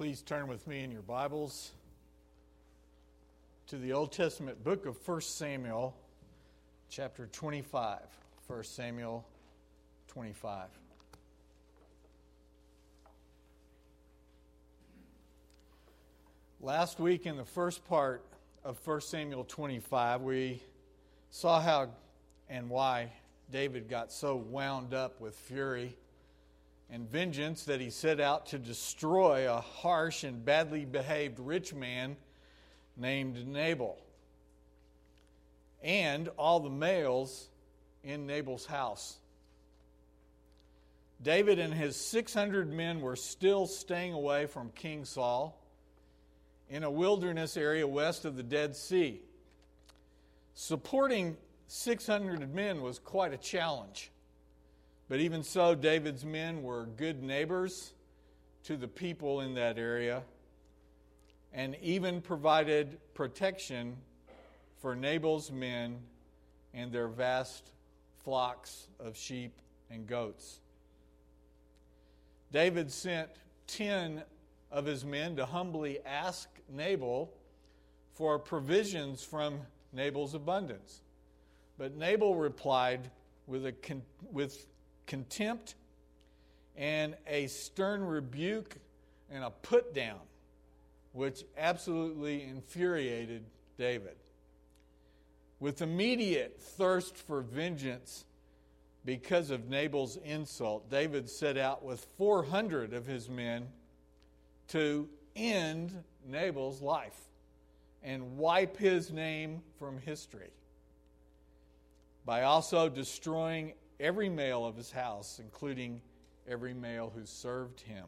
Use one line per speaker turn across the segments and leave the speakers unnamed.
Please turn with me in your Bibles to the Old Testament book of 1 Samuel, chapter 25. 1 Samuel 25. Last week, in the first part of 1 Samuel 25, we saw how and why David got so wound up with fury and vengeance that he set out to destroy a harsh and badly behaved rich man named Nabal and all the males in Nabal's house. David and his 600 men were still staying away from King Saul in a wilderness area west of the Dead Sea. Supporting 600 men was quite a challenge. But even so, David's men were good neighbors to the people in that area and even provided protection for Nabal's men and their vast flocks of sheep and goats. David sent 10 of his men to humbly ask Nabal for provisions from Nabal's abundance. But Nabal replied with, a, with contempt and a stern rebuke and a put down, which absolutely infuriated David. With immediate thirst for vengeance because of Nabal's insult, David set out with 400 of his men to end Nabal's life and wipe his name from history by also destroying every male of his house, including every male who served him.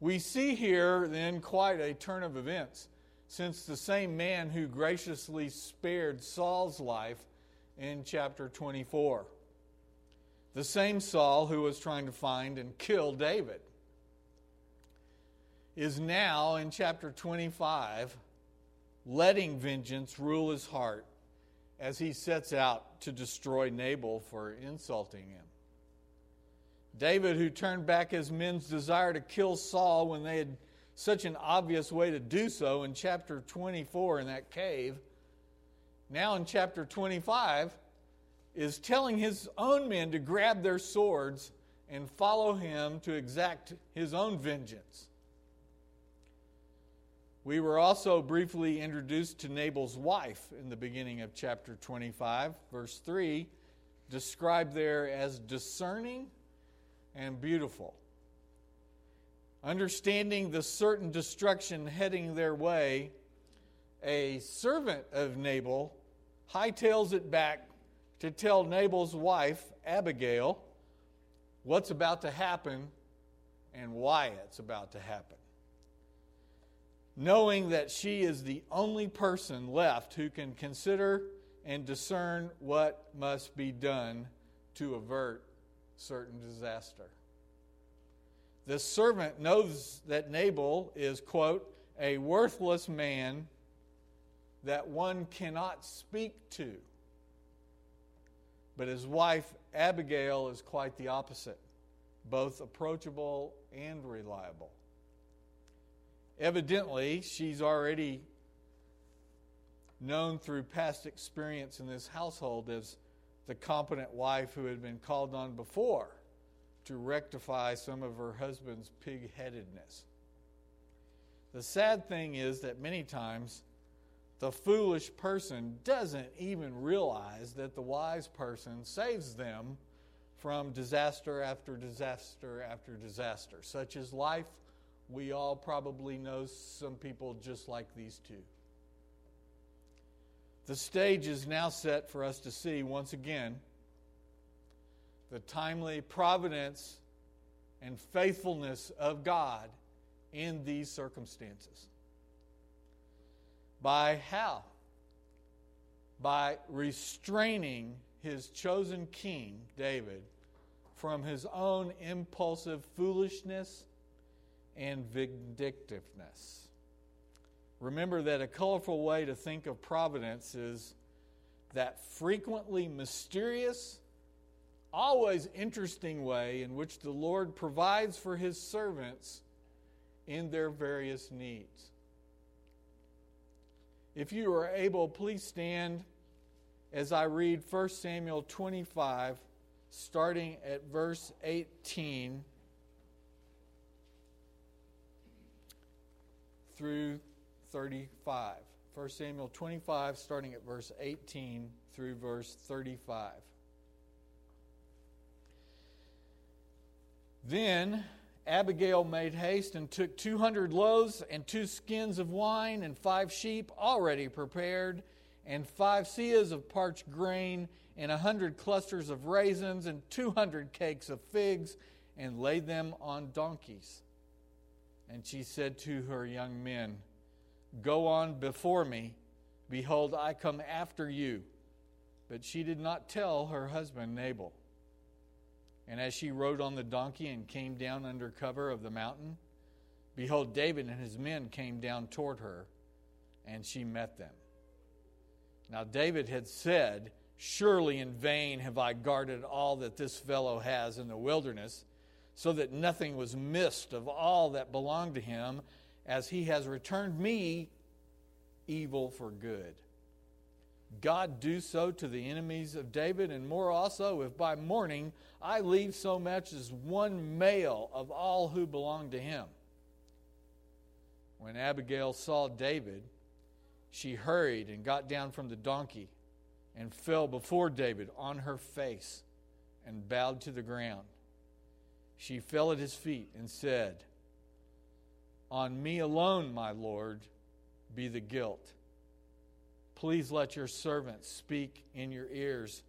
We see here then quite a turn of events, since the same man who graciously spared Saul's life in chapter 24, the same Saul who was trying to find and kill David, is now in chapter 25 letting vengeance rule his heart as he sets out to destroy Nabal for insulting him. David, who turned back his men's desire to kill Saul when they had such an obvious way to do so in chapter 24 in that cave, now in chapter 25 is telling his own men to grab their swords and follow him to exact his own vengeance. We were also briefly introduced to Nabal's wife in the beginning of chapter 25, verse 3, described there as discerning and beautiful. Understanding the certain destruction heading their way, a servant of Nabal hightails it back to tell Nabal's wife, Abigail, what's about to happen and why it's about to happen knowing that she is the only person left who can consider and discern what must be done to avert certain disaster. The servant knows that Nabal is, quote, a worthless man that one cannot speak to. But his wife, Abigail, is quite the opposite, both approachable and reliable. Evidently, she's already known through past experience in this household as the competent wife who had been called on before to rectify some of her husband's pig headedness. The sad thing is that many times the foolish person doesn't even realize that the wise person saves them from disaster after disaster after disaster, such as life we all probably know some people just like these two. The stage is now set for us to see once again the timely providence and faithfulness of God in these circumstances. By how? By restraining his chosen king, David, from his own impulsive foolishness and vindictiveness. Remember that a colorful way to think of providence is that frequently mysterious, always interesting way in which the Lord provides for his servants in their various needs. If you are able, please stand as I read 1 Samuel 25, starting at verse 18 through 35. 1 Samuel 25, starting at verse 18 through verse 35. Then Abigail made haste and took 200 loaves and two skins of wine and five sheep already prepared and five seahs of parched grain and a hundred clusters of raisins and 200 cakes of figs and laid them on donkeys. And she said to her young men, Go on before me. Behold, I come after you. But she did not tell her husband Nabal. And as she rode on the donkey and came down under cover of the mountain, behold, David and his men came down toward her, and she met them. Now, David had said, Surely in vain have I guarded all that this fellow has in the wilderness, so that nothing was missed of all that belonged to him, as he has returned me evil for good. God do so to the enemies of David, and more also, if by morning I leave so much as one male of all who belong to him. When Abigail saw David, she hurried and got down from the donkey and fell before David on her face and bowed to the ground. She fell at his feet and said, On me alone, my Lord, be the guilt Please let your servant speak in your ears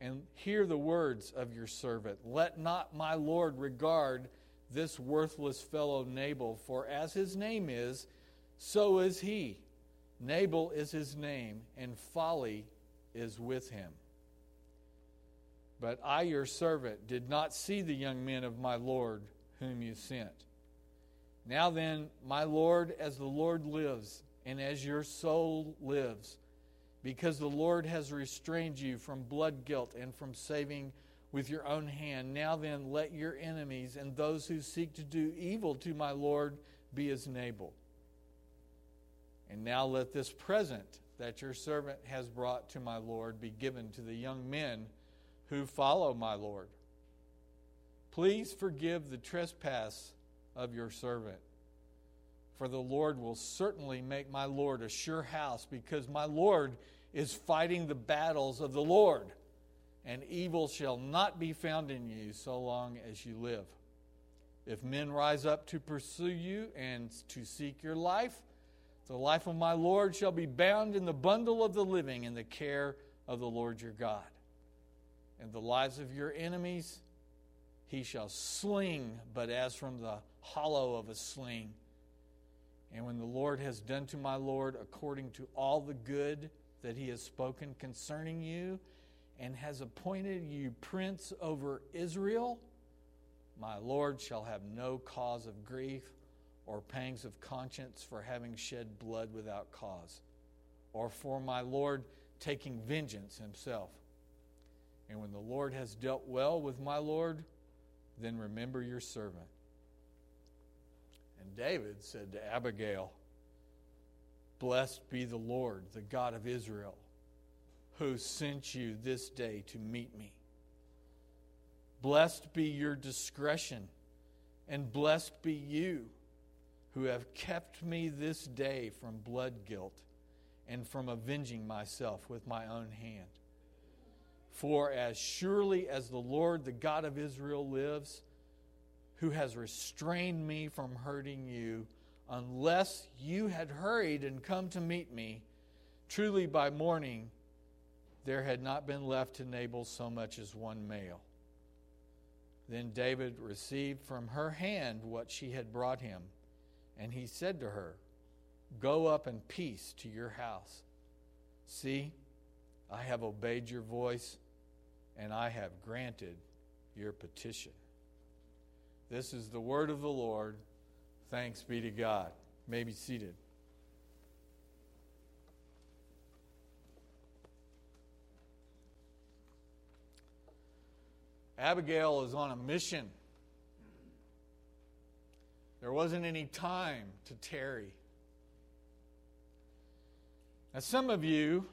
and hear the words of your servant. Let not my Lord regard this worthless fellow Nabal, for as his name is, so is he. Nabal is his name, and folly is with him. But I, your servant, did not see the young men of my Lord whom you sent. Now then, my Lord, as the Lord lives, and as your soul lives, because the Lord has restrained you from blood guilt and from saving with your own hand. Now then, let your enemies and those who seek to do evil to my Lord be as Nabal. And now let this present that your servant has brought to my Lord be given to the young men who follow my Lord. Please forgive the trespass of your servant for the Lord will certainly make my Lord a sure house, because my Lord is fighting the battles of the Lord, and evil shall not be found in you so long as you live. If men rise up to pursue you and to seek your life, the life of my Lord shall be bound in the bundle of the living in the care of the Lord your God. And the lives of your enemies he shall sling, but as from the hollow of a sling and when the Lord has done to my Lord according to all the good that he has spoken concerning you, and has appointed you prince over Israel, my Lord shall have no cause of grief or pangs of conscience for having shed blood without cause, or for my Lord taking vengeance himself. And when the Lord has dealt well with my Lord, then remember your servant and David said to Abigail, Blessed be the Lord, the God of Israel, who sent you this day to meet me. Blessed be your discretion, and blessed be you who have kept me this day from blood guilt and from avenging myself with my own hand. For as surely as the Lord, the God of Israel, lives, who has restrained me from hurting you, unless you had hurried and come to meet me. Truly, by morning, there had not been left to Nabal so much as one male. Then David received from her hand what she had brought him, and he said to her, Go up in peace to your house. See, I have obeyed your voice, and I have granted your petition. This is the word of the Lord. Thanks be to God. You may be seated. Abigail is on a mission. There wasn't any time to tarry. Now, some of you,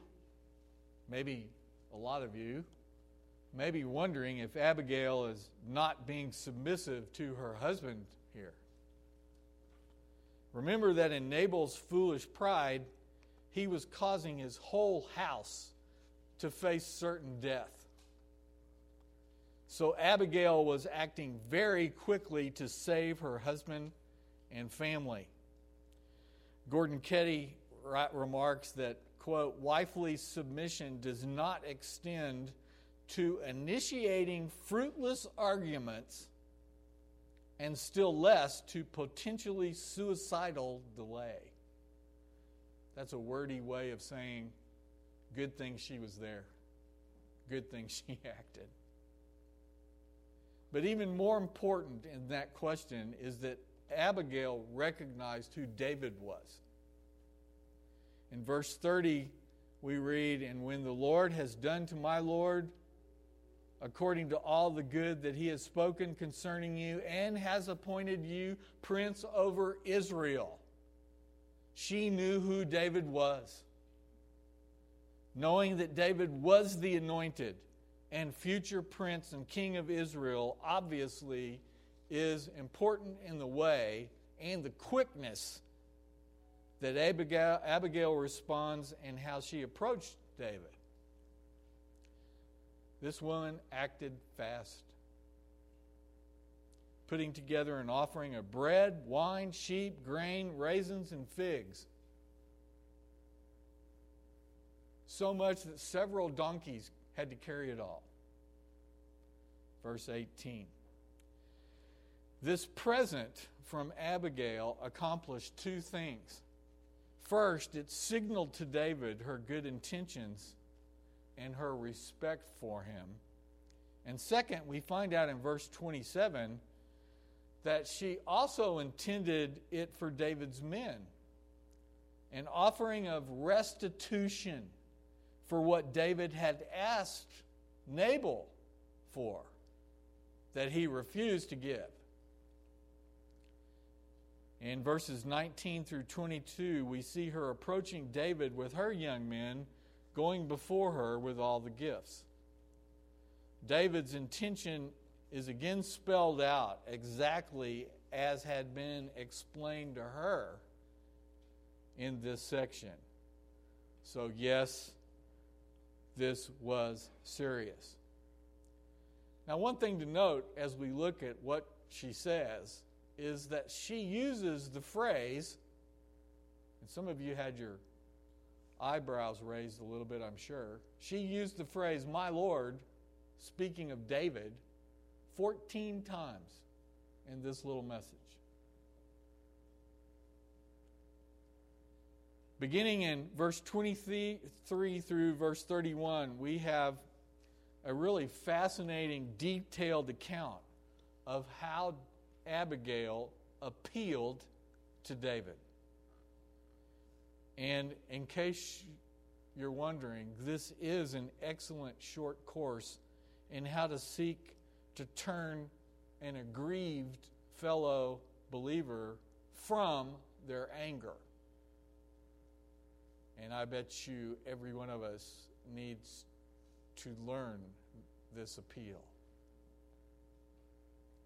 maybe a lot of you, may be wondering if Abigail is not being submissive to her husband here. Remember that in Nabal's foolish pride, he was causing his whole house to face certain death. So Abigail was acting very quickly to save her husband and family. Gordon Keddie remarks that, quote, wifely submission does not extend to initiating fruitless arguments and still less to potentially suicidal delay. That's a wordy way of saying good thing she was there, good thing she acted. But even more important in that question is that Abigail recognized who David was. In verse 30, we read, And when the Lord has done to my Lord according to all the good that he has spoken concerning you, and has appointed you prince over Israel, she knew who David was. Knowing that David was the anointed and future prince and king of Israel, obviously is important in the way and the quickness that Abigail, Abigail responds and how she approached David. This woman acted fast, putting together an offering of bread, wine, sheep, grain, raisins, and figs. So much that several donkeys had to carry it all. Verse 18. This present from Abigail accomplished two things. First, it signaled to David her good intentions and her respect for him. And second, we find out in verse 27 that she also intended it for David's men an offering of restitution for what David had asked Nabal for that he refused to give. In verses 19 through 22, we see her approaching David with her young men going before her with all the gifts. David's intention is again spelled out exactly as had been explained to her in this section. So, yes, this was serious. Now, one thing to note as we look at what she says is that she uses the phrase, and some of you had your eyebrows raised a little bit, I'm sure. She used the phrase, my Lord, speaking of David, 14 times in this little message. Beginning in verse 23 through verse 31, we have a really fascinating, detailed account of how Abigail appealed to David. And in case you're wondering, this is an excellent short course in how to seek to turn an aggrieved fellow believer from their anger. And I bet you every one of us needs to learn this appeal.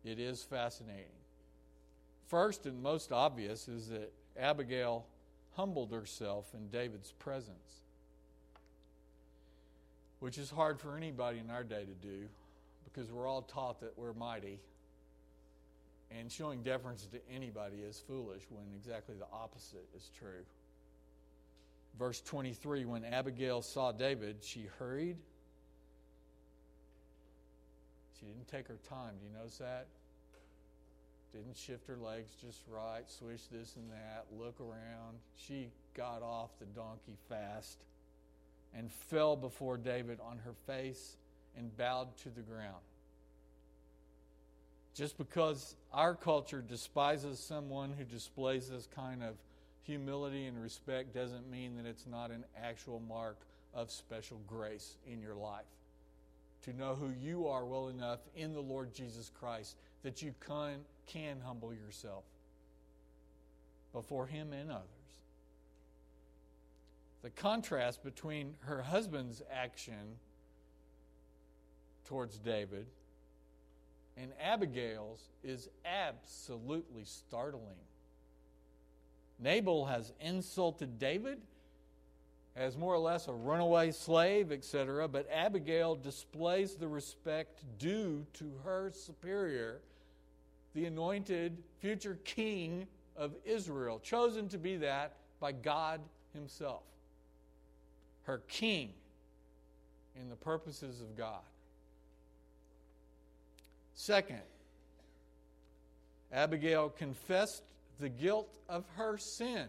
It is fascinating. First and most obvious is that Abigail humbled herself in David's presence, which is hard for anybody in our day to do because we're all taught that we're mighty. And showing deference to anybody is foolish when exactly the opposite is true. Verse 23 When Abigail saw David, she hurried. She didn't take her time. Do you notice that? didn't shift her legs just right, swish this and that, look around. She got off the donkey fast and fell before David on her face and bowed to the ground. Just because our culture despises someone who displays this kind of humility and respect doesn't mean that it's not an actual mark of special grace in your life. To know who you are well enough in the Lord Jesus Christ that you can, can humble yourself before him and others. The contrast between her husband's action towards David and Abigail's is absolutely startling. Nabal has insulted David as more or less a runaway slave, etc., but Abigail displays the respect due to her superior, the anointed future king of Israel, chosen to be that by God Himself. Her king in the purposes of God. Second, Abigail confessed the guilt of her sin.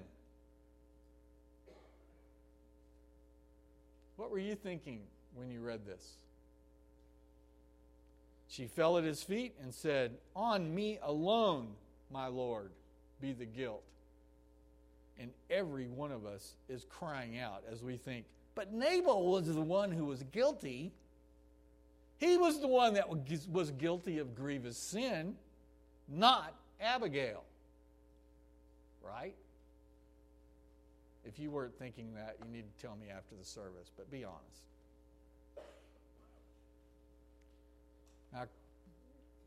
What were you thinking when you read this? She fell at his feet and said, On me alone, my Lord, be the guilt. And every one of us is crying out as we think, But Nabal was the one who was guilty. He was the one that was guilty of grievous sin, not Abigail. Right? If you weren't thinking that, you need to tell me after the service, but be honest. Now,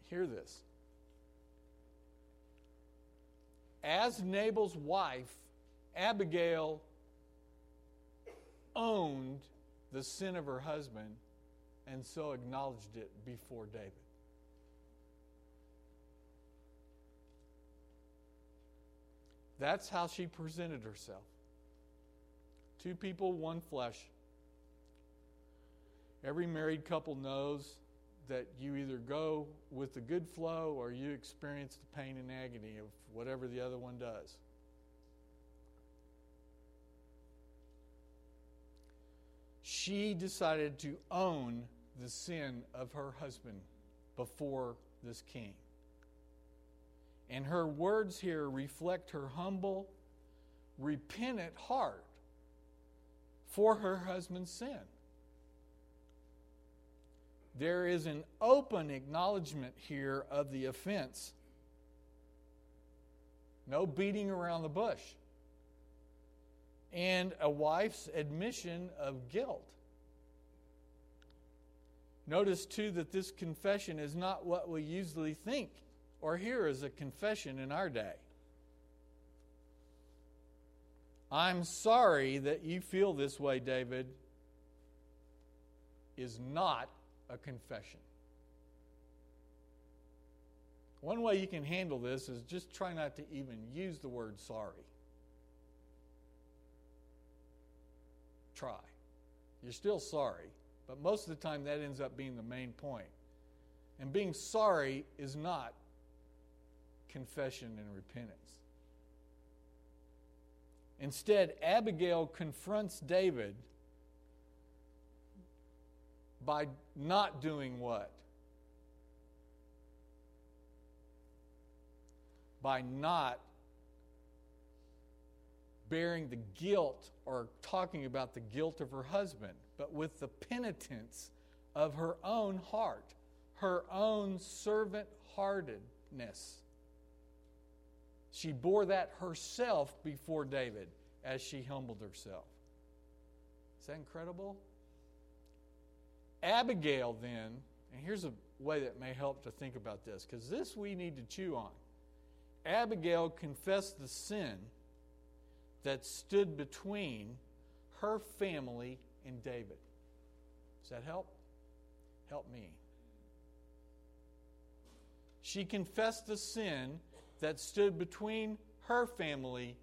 hear this. As Nabal's wife, Abigail owned the sin of her husband and so acknowledged it before David. That's how she presented herself. Two people, one flesh. Every married couple knows that you either go with the good flow or you experience the pain and agony of whatever the other one does. She decided to own the sin of her husband before this king. And her words here reflect her humble, repentant heart for her husband's sin. There is an open acknowledgement here of the offense. No beating around the bush. And a wife's admission of guilt. Notice, too, that this confession is not what we usually think or hear as a confession in our day. I'm sorry that you feel this way, David, is not a confession. One way you can handle this is just try not to even use the word sorry. Try. You're still sorry, but most of the time that ends up being the main point. And being sorry is not confession and repentance. Instead, Abigail confronts David by not doing what? By not bearing the guilt or talking about the guilt of her husband, but with the penitence of her own heart, her own servant heartedness. She bore that herself before David as she humbled herself. Is that incredible? Abigail, then, and here's a way that may help to think about this, because this we need to chew on. Abigail confessed the sin that stood between her family and David. Does that help? Help me. She confessed the sin that stood between her family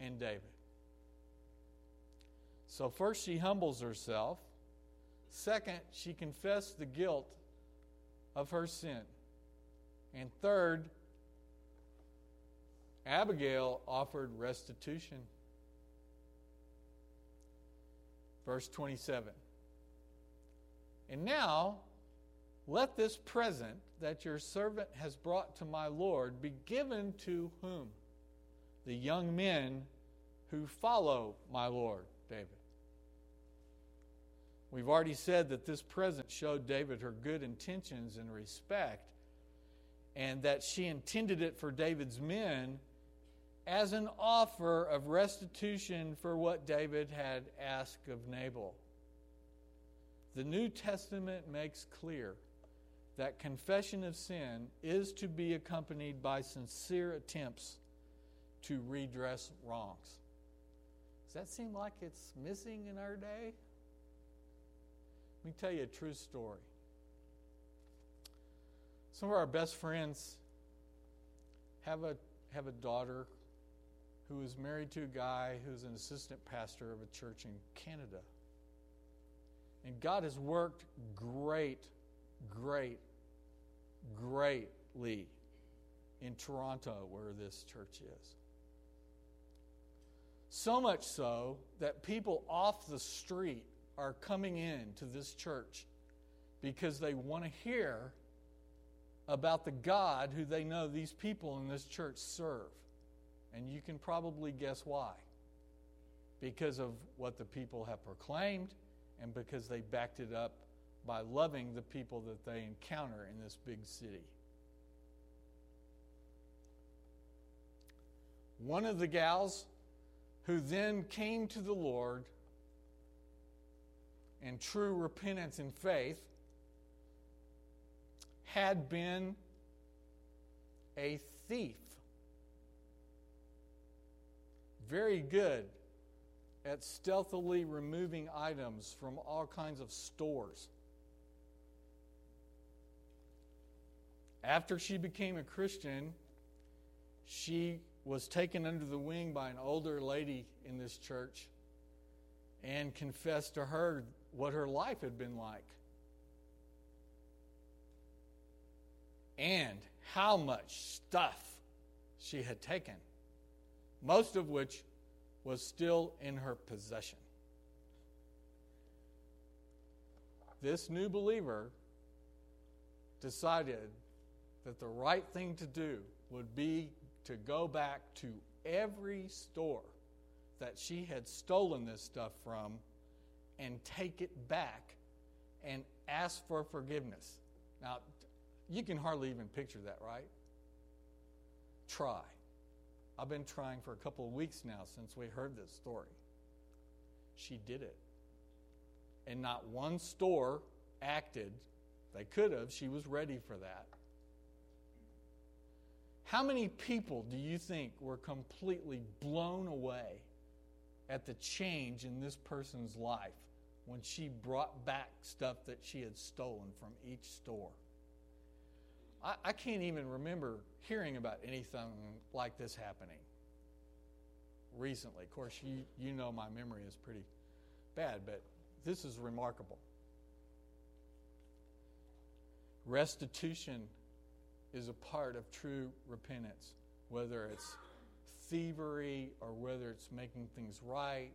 and David. So, first, she humbles herself. Second, she confessed the guilt of her sin. And third, Abigail offered restitution. Verse 27. And now, let this present that your servant has brought to my Lord be given to whom? The young men who follow my Lord, David. We've already said that this present showed David her good intentions and respect, and that she intended it for David's men as an offer of restitution for what David had asked of Nabal. The New Testament makes clear that confession of sin is to be accompanied by sincere attempts to redress wrongs. Does that seem like it's missing in our day? Let me tell you a true story. Some of our best friends have a, have a daughter who is married to a guy who's an assistant pastor of a church in Canada. And God has worked great, great, greatly in Toronto, where this church is. So much so that people off the street are coming in to this church because they want to hear about the God who they know these people in this church serve. And you can probably guess why. Because of what the people have proclaimed and because they backed it up by loving the people that they encounter in this big city. One of the gals who then came to the Lord in true repentance and faith had been a thief. Very good at stealthily removing items from all kinds of stores. After she became a Christian, she was taken under the wing by an older lady in this church and confessed to her what her life had been like. And how much stuff she had taken, most of which was still in her possession. This new believer decided that the right thing to do would be to go back to every store that she had stolen this stuff from and take it back and ask for forgiveness. Now, you can hardly even picture that, right? Try. I've been trying for a couple of weeks now since we heard this story. She did it. And not one store acted. They could have. She was ready for that. How many people do you think were completely blown away at the change in this person's life when she brought back stuff that she had stolen from each store? I, I can't even remember hearing about anything like this happening recently. Of course, you, you know my memory is pretty bad, but this is remarkable. Restitution is a part of true repentance, whether it's thievery or whether it's making things right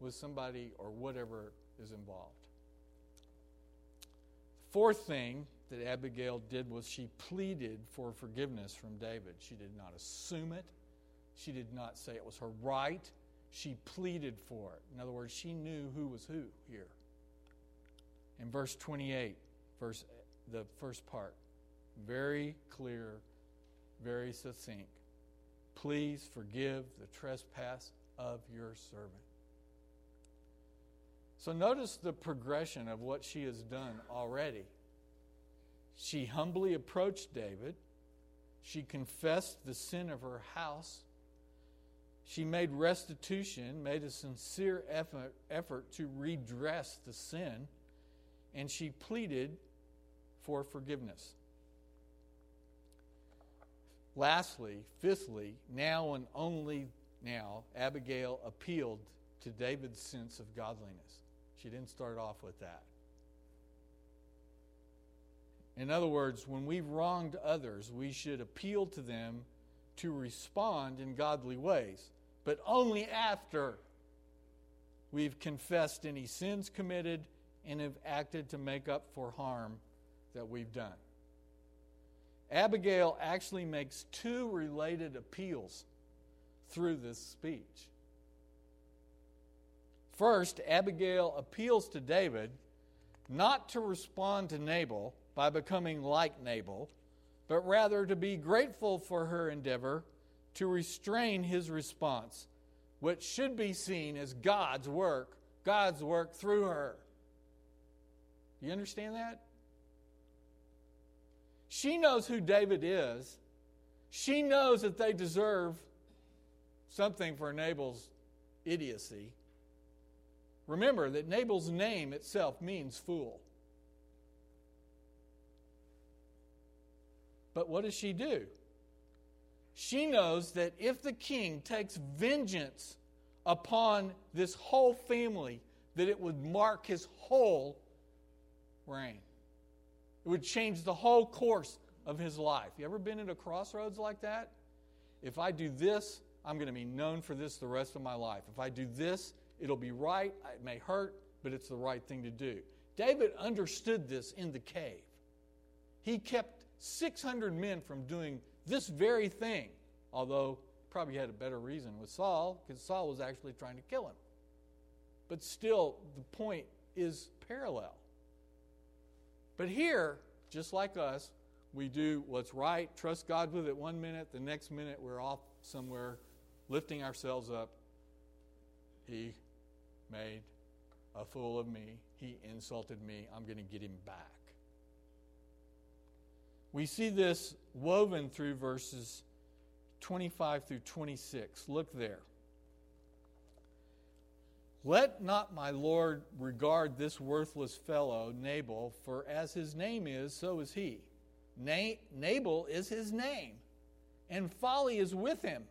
with somebody or whatever is involved. Fourth thing that Abigail did was she pleaded for forgiveness from David. She did not assume it, she did not say it was her right. She pleaded for it. In other words, she knew who was who here. In verse 28, verse the first part, very clear, very succinct. Please forgive the trespass of your servant. So notice the progression of what she has done already. She humbly approached David. She confessed the sin of her house. She made restitution, made a sincere effort, effort to redress the sin, and she pleaded for forgiveness. Lastly, fifthly, now and only now, Abigail appealed to David's sense of godliness. She didn't start off with that. In other words, when we've wronged others, we should appeal to them to respond in godly ways, but only after we've confessed any sins committed and have acted to make up for harm that we've done. Abigail actually makes two related appeals through this speech. First, Abigail appeals to David not to respond to Nabal by becoming like Nabal, but rather to be grateful for her endeavor to restrain his response, which should be seen as God's work, God's work through her. You understand that? She knows who David is. She knows that they deserve something for Nabal's idiocy. Remember that Nabal's name itself means fool. But what does she do? She knows that if the king takes vengeance upon this whole family, that it would mark his whole reign. It would change the whole course of his life. You ever been at a crossroads like that? If I do this, I'm going to be known for this the rest of my life. If I do this, it'll be right. It may hurt, but it's the right thing to do. David understood this in the cave. He kept 600 men from doing this very thing, although probably had a better reason with Saul, because Saul was actually trying to kill him. But still, the point is parallel. But here, just like us, we do what's right, trust God with it one minute, the next minute we're off somewhere lifting ourselves up. He made a fool of me. He insulted me. I'm going to get him back. We see this woven through verses 25 through 26. Look there. Let not my Lord regard this worthless fellow, Nabal, for as his name is, so is he. Na- Nabal is his name, and folly is with him.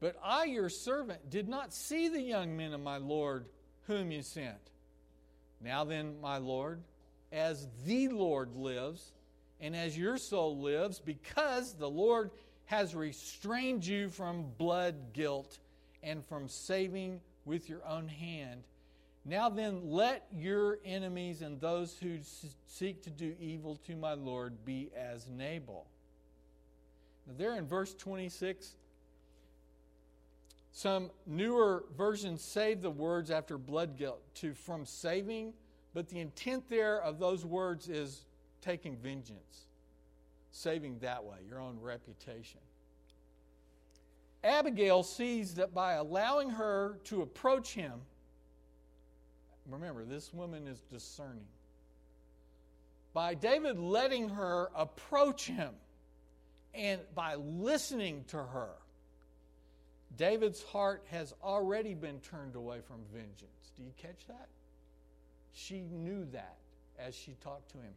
But I, your servant, did not see the young men of my Lord whom you sent. Now then, my Lord, as the Lord lives, and as your soul lives, because the Lord has restrained you from blood guilt and from saving with your own hand. Now then, let your enemies and those who seek to do evil to my Lord be as Nabal. Now, there in verse 26, some newer versions save the words after blood guilt to from saving, but the intent there of those words is taking vengeance, saving that way, your own reputation. Abigail sees that by allowing her to approach him, remember, this woman is discerning. By David letting her approach him and by listening to her, David's heart has already been turned away from vengeance. Do you catch that? She knew that as she talked to him.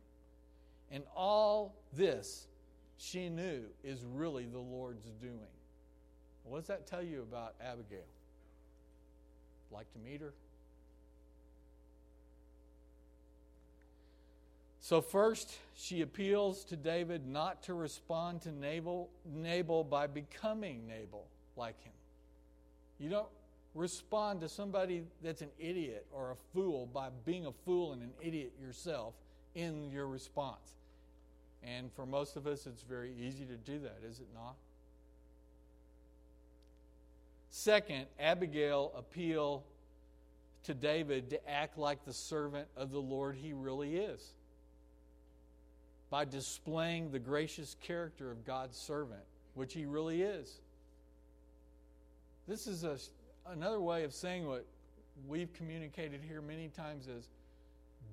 And all this she knew is really the Lord's doing. What does that tell you about Abigail? Like to meet her? So, first, she appeals to David not to respond to Nabal, Nabal by becoming Nabal like him. You don't respond to somebody that's an idiot or a fool by being a fool and an idiot yourself in your response. And for most of us, it's very easy to do that, is it not? Second, Abigail appeal to David to act like the servant of the Lord he really is by displaying the gracious character of God's servant, which he really is. This is a, another way of saying what we've communicated here many times is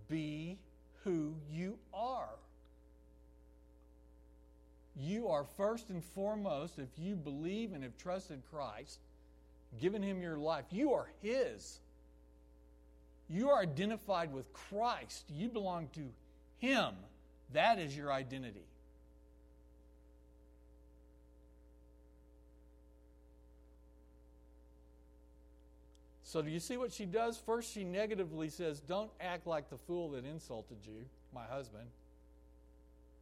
be who you are. You are first and foremost, if you believe and have trusted Christ, given him your life, you are his. You are identified with Christ. You belong to him. That is your identity. So, do you see what she does? First, she negatively says, Don't act like the fool that insulted you, my husband.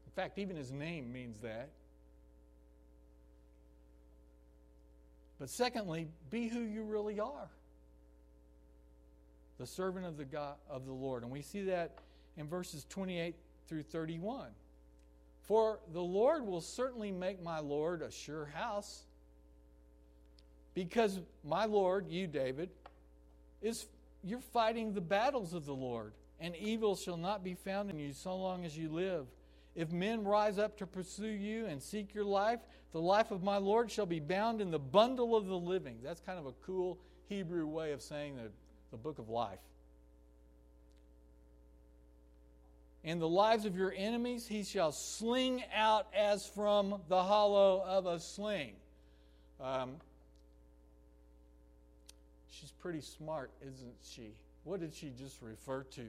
In fact, even his name means that. But secondly, be who you really are the servant of the God of the Lord. And we see that in verses 28 through 31. For the Lord will certainly make my Lord a sure house, because my Lord, you David, is you're fighting the battles of the Lord, and evil shall not be found in you so long as you live. If men rise up to pursue you and seek your life, the life of my Lord shall be bound in the bundle of the living. That's kind of a cool Hebrew way of saying the, the book of life. And the lives of your enemies he shall sling out as from the hollow of a sling. Um, she's pretty smart, isn't she? What did she just refer to?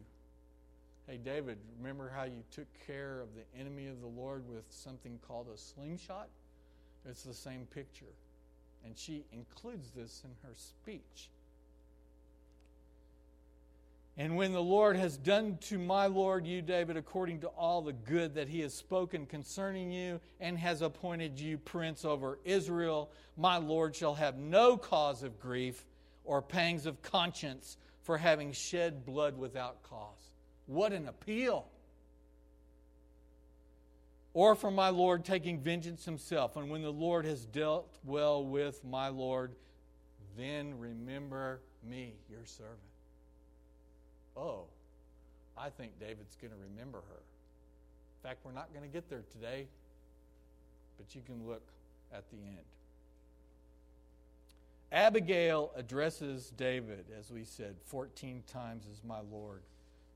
Hey, David, remember how you took care of the enemy of the Lord with something called a slingshot? It's the same picture. And she includes this in her speech. And when the Lord has done to my Lord you, David, according to all the good that he has spoken concerning you, and has appointed you prince over Israel, my Lord shall have no cause of grief or pangs of conscience for having shed blood without cause. What an appeal! Or for my Lord taking vengeance himself. And when the Lord has dealt well with my Lord, then remember me, your servant. Oh, I think David's going to remember her. In fact, we're not going to get there today, but you can look at the end. Abigail addresses David, as we said, 14 times as my Lord,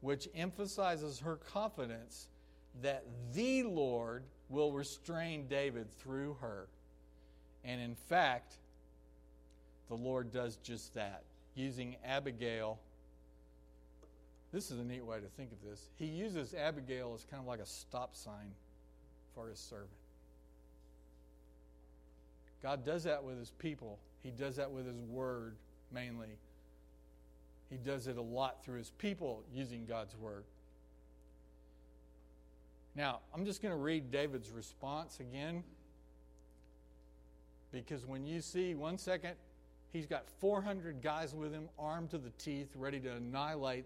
which emphasizes her confidence that the Lord will restrain David through her. And in fact, the Lord does just that, using Abigail this is a neat way to think of this. He uses Abigail as kind of like a stop sign for his servant. God does that with his people, he does that with his word mainly. He does it a lot through his people using God's word. Now, I'm just going to read David's response again. Because when you see, one second, he's got 400 guys with him, armed to the teeth, ready to annihilate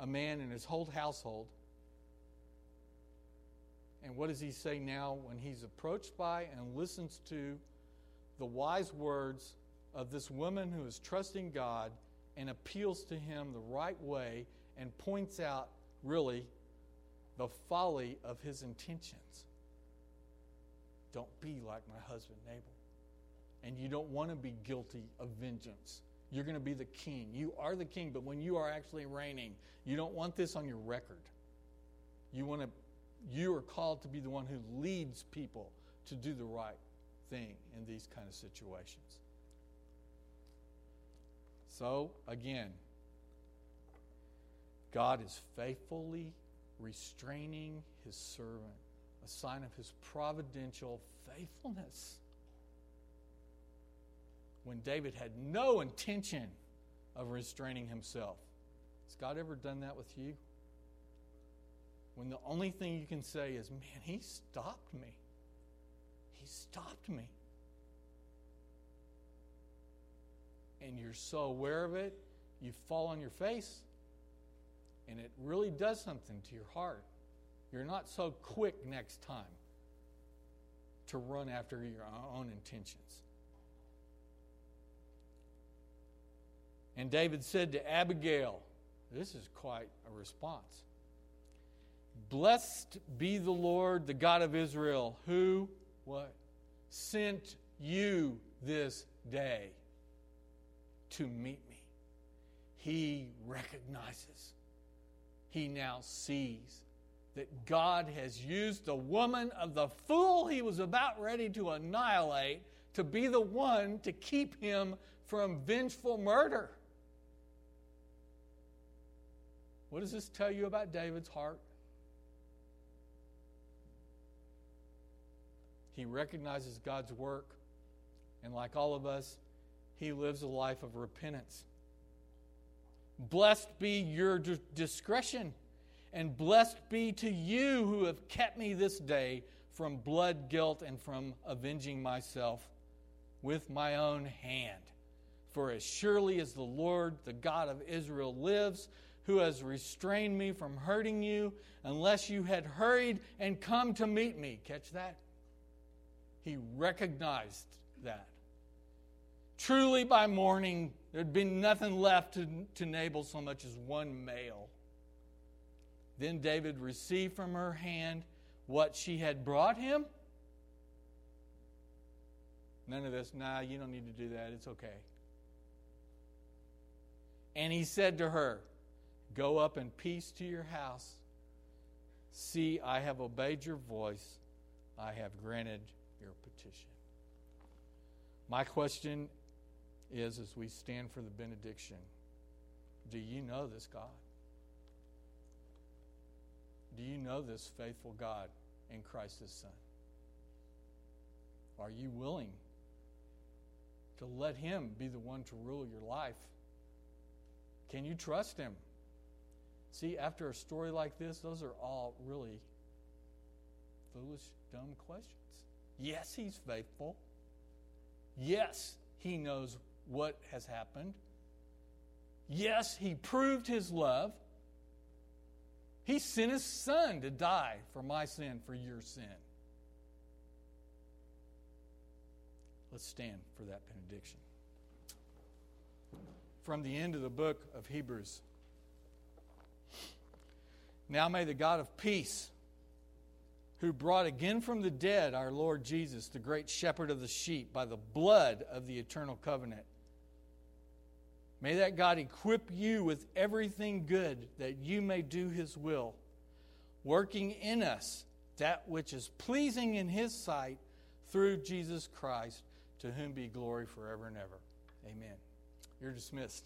a man and his whole household. And what does he say now when he's approached by and listens to the wise words of this woman who is trusting God and appeals to him the right way and points out, really, the folly of his intentions? Don't be like my husband Nabal. And you don't want to be guilty of vengeance. You're going to be the king. You are the king, but when you are actually reigning, you don't want this on your record. You want to you are called to be the one who leads people to do the right thing in these kind of situations. So, again, God is faithfully restraining his servant, a sign of his providential faithfulness when David had no intention of restraining himself. Has God ever done that with you? When the only thing you can say is, man, he stopped me. He stopped me. And you're so aware of it, you fall on your face, and it really does something to your heart. You're not so quick next time to run after your own intentions. And David said to Abigail, this is quite a response. Blessed be the Lord, the God of Israel, who what sent you this day to meet me. He recognizes. He now sees that God has used the woman of the fool he was about ready to annihilate to be the one to keep him from vengeful murder. What does this tell you about David's heart? He recognizes God's work, and like all of us, he lives a life of repentance. Blessed be your discretion, and blessed be to you who have kept me this day from blood guilt and from avenging myself with my own hand. For as surely as the Lord, the God of Israel, lives, who has restrained me from hurting you unless you had hurried and come to meet me. Catch that? He recognized that. Truly, by morning, there'd been nothing left to, to Nabal so much as one male. Then David received from her hand what she had brought him? None of this. Nah, you don't need to do that. It's okay. And he said to her, Go up in peace to your house. See, I have obeyed your voice. I have granted your petition. My question is as we stand for the benediction do you know this God? Do you know this faithful God in Christ his Son? Are you willing to let him be the one to rule your life? Can you trust him? See, after a story like this, those are all really foolish, dumb questions. Yes, he's faithful. Yes, he knows what has happened. Yes, he proved his love. He sent his son to die for my sin, for your sin. Let's stand for that benediction. From the end of the book of Hebrews. Now may the God of peace, who brought again from the dead our Lord Jesus, the great shepherd of the sheep, by the blood of the eternal covenant, May that God equip you with everything good that you may do His will, working in us that which is pleasing in His sight through Jesus Christ, to whom be glory forever and ever. Amen. You're dismissed.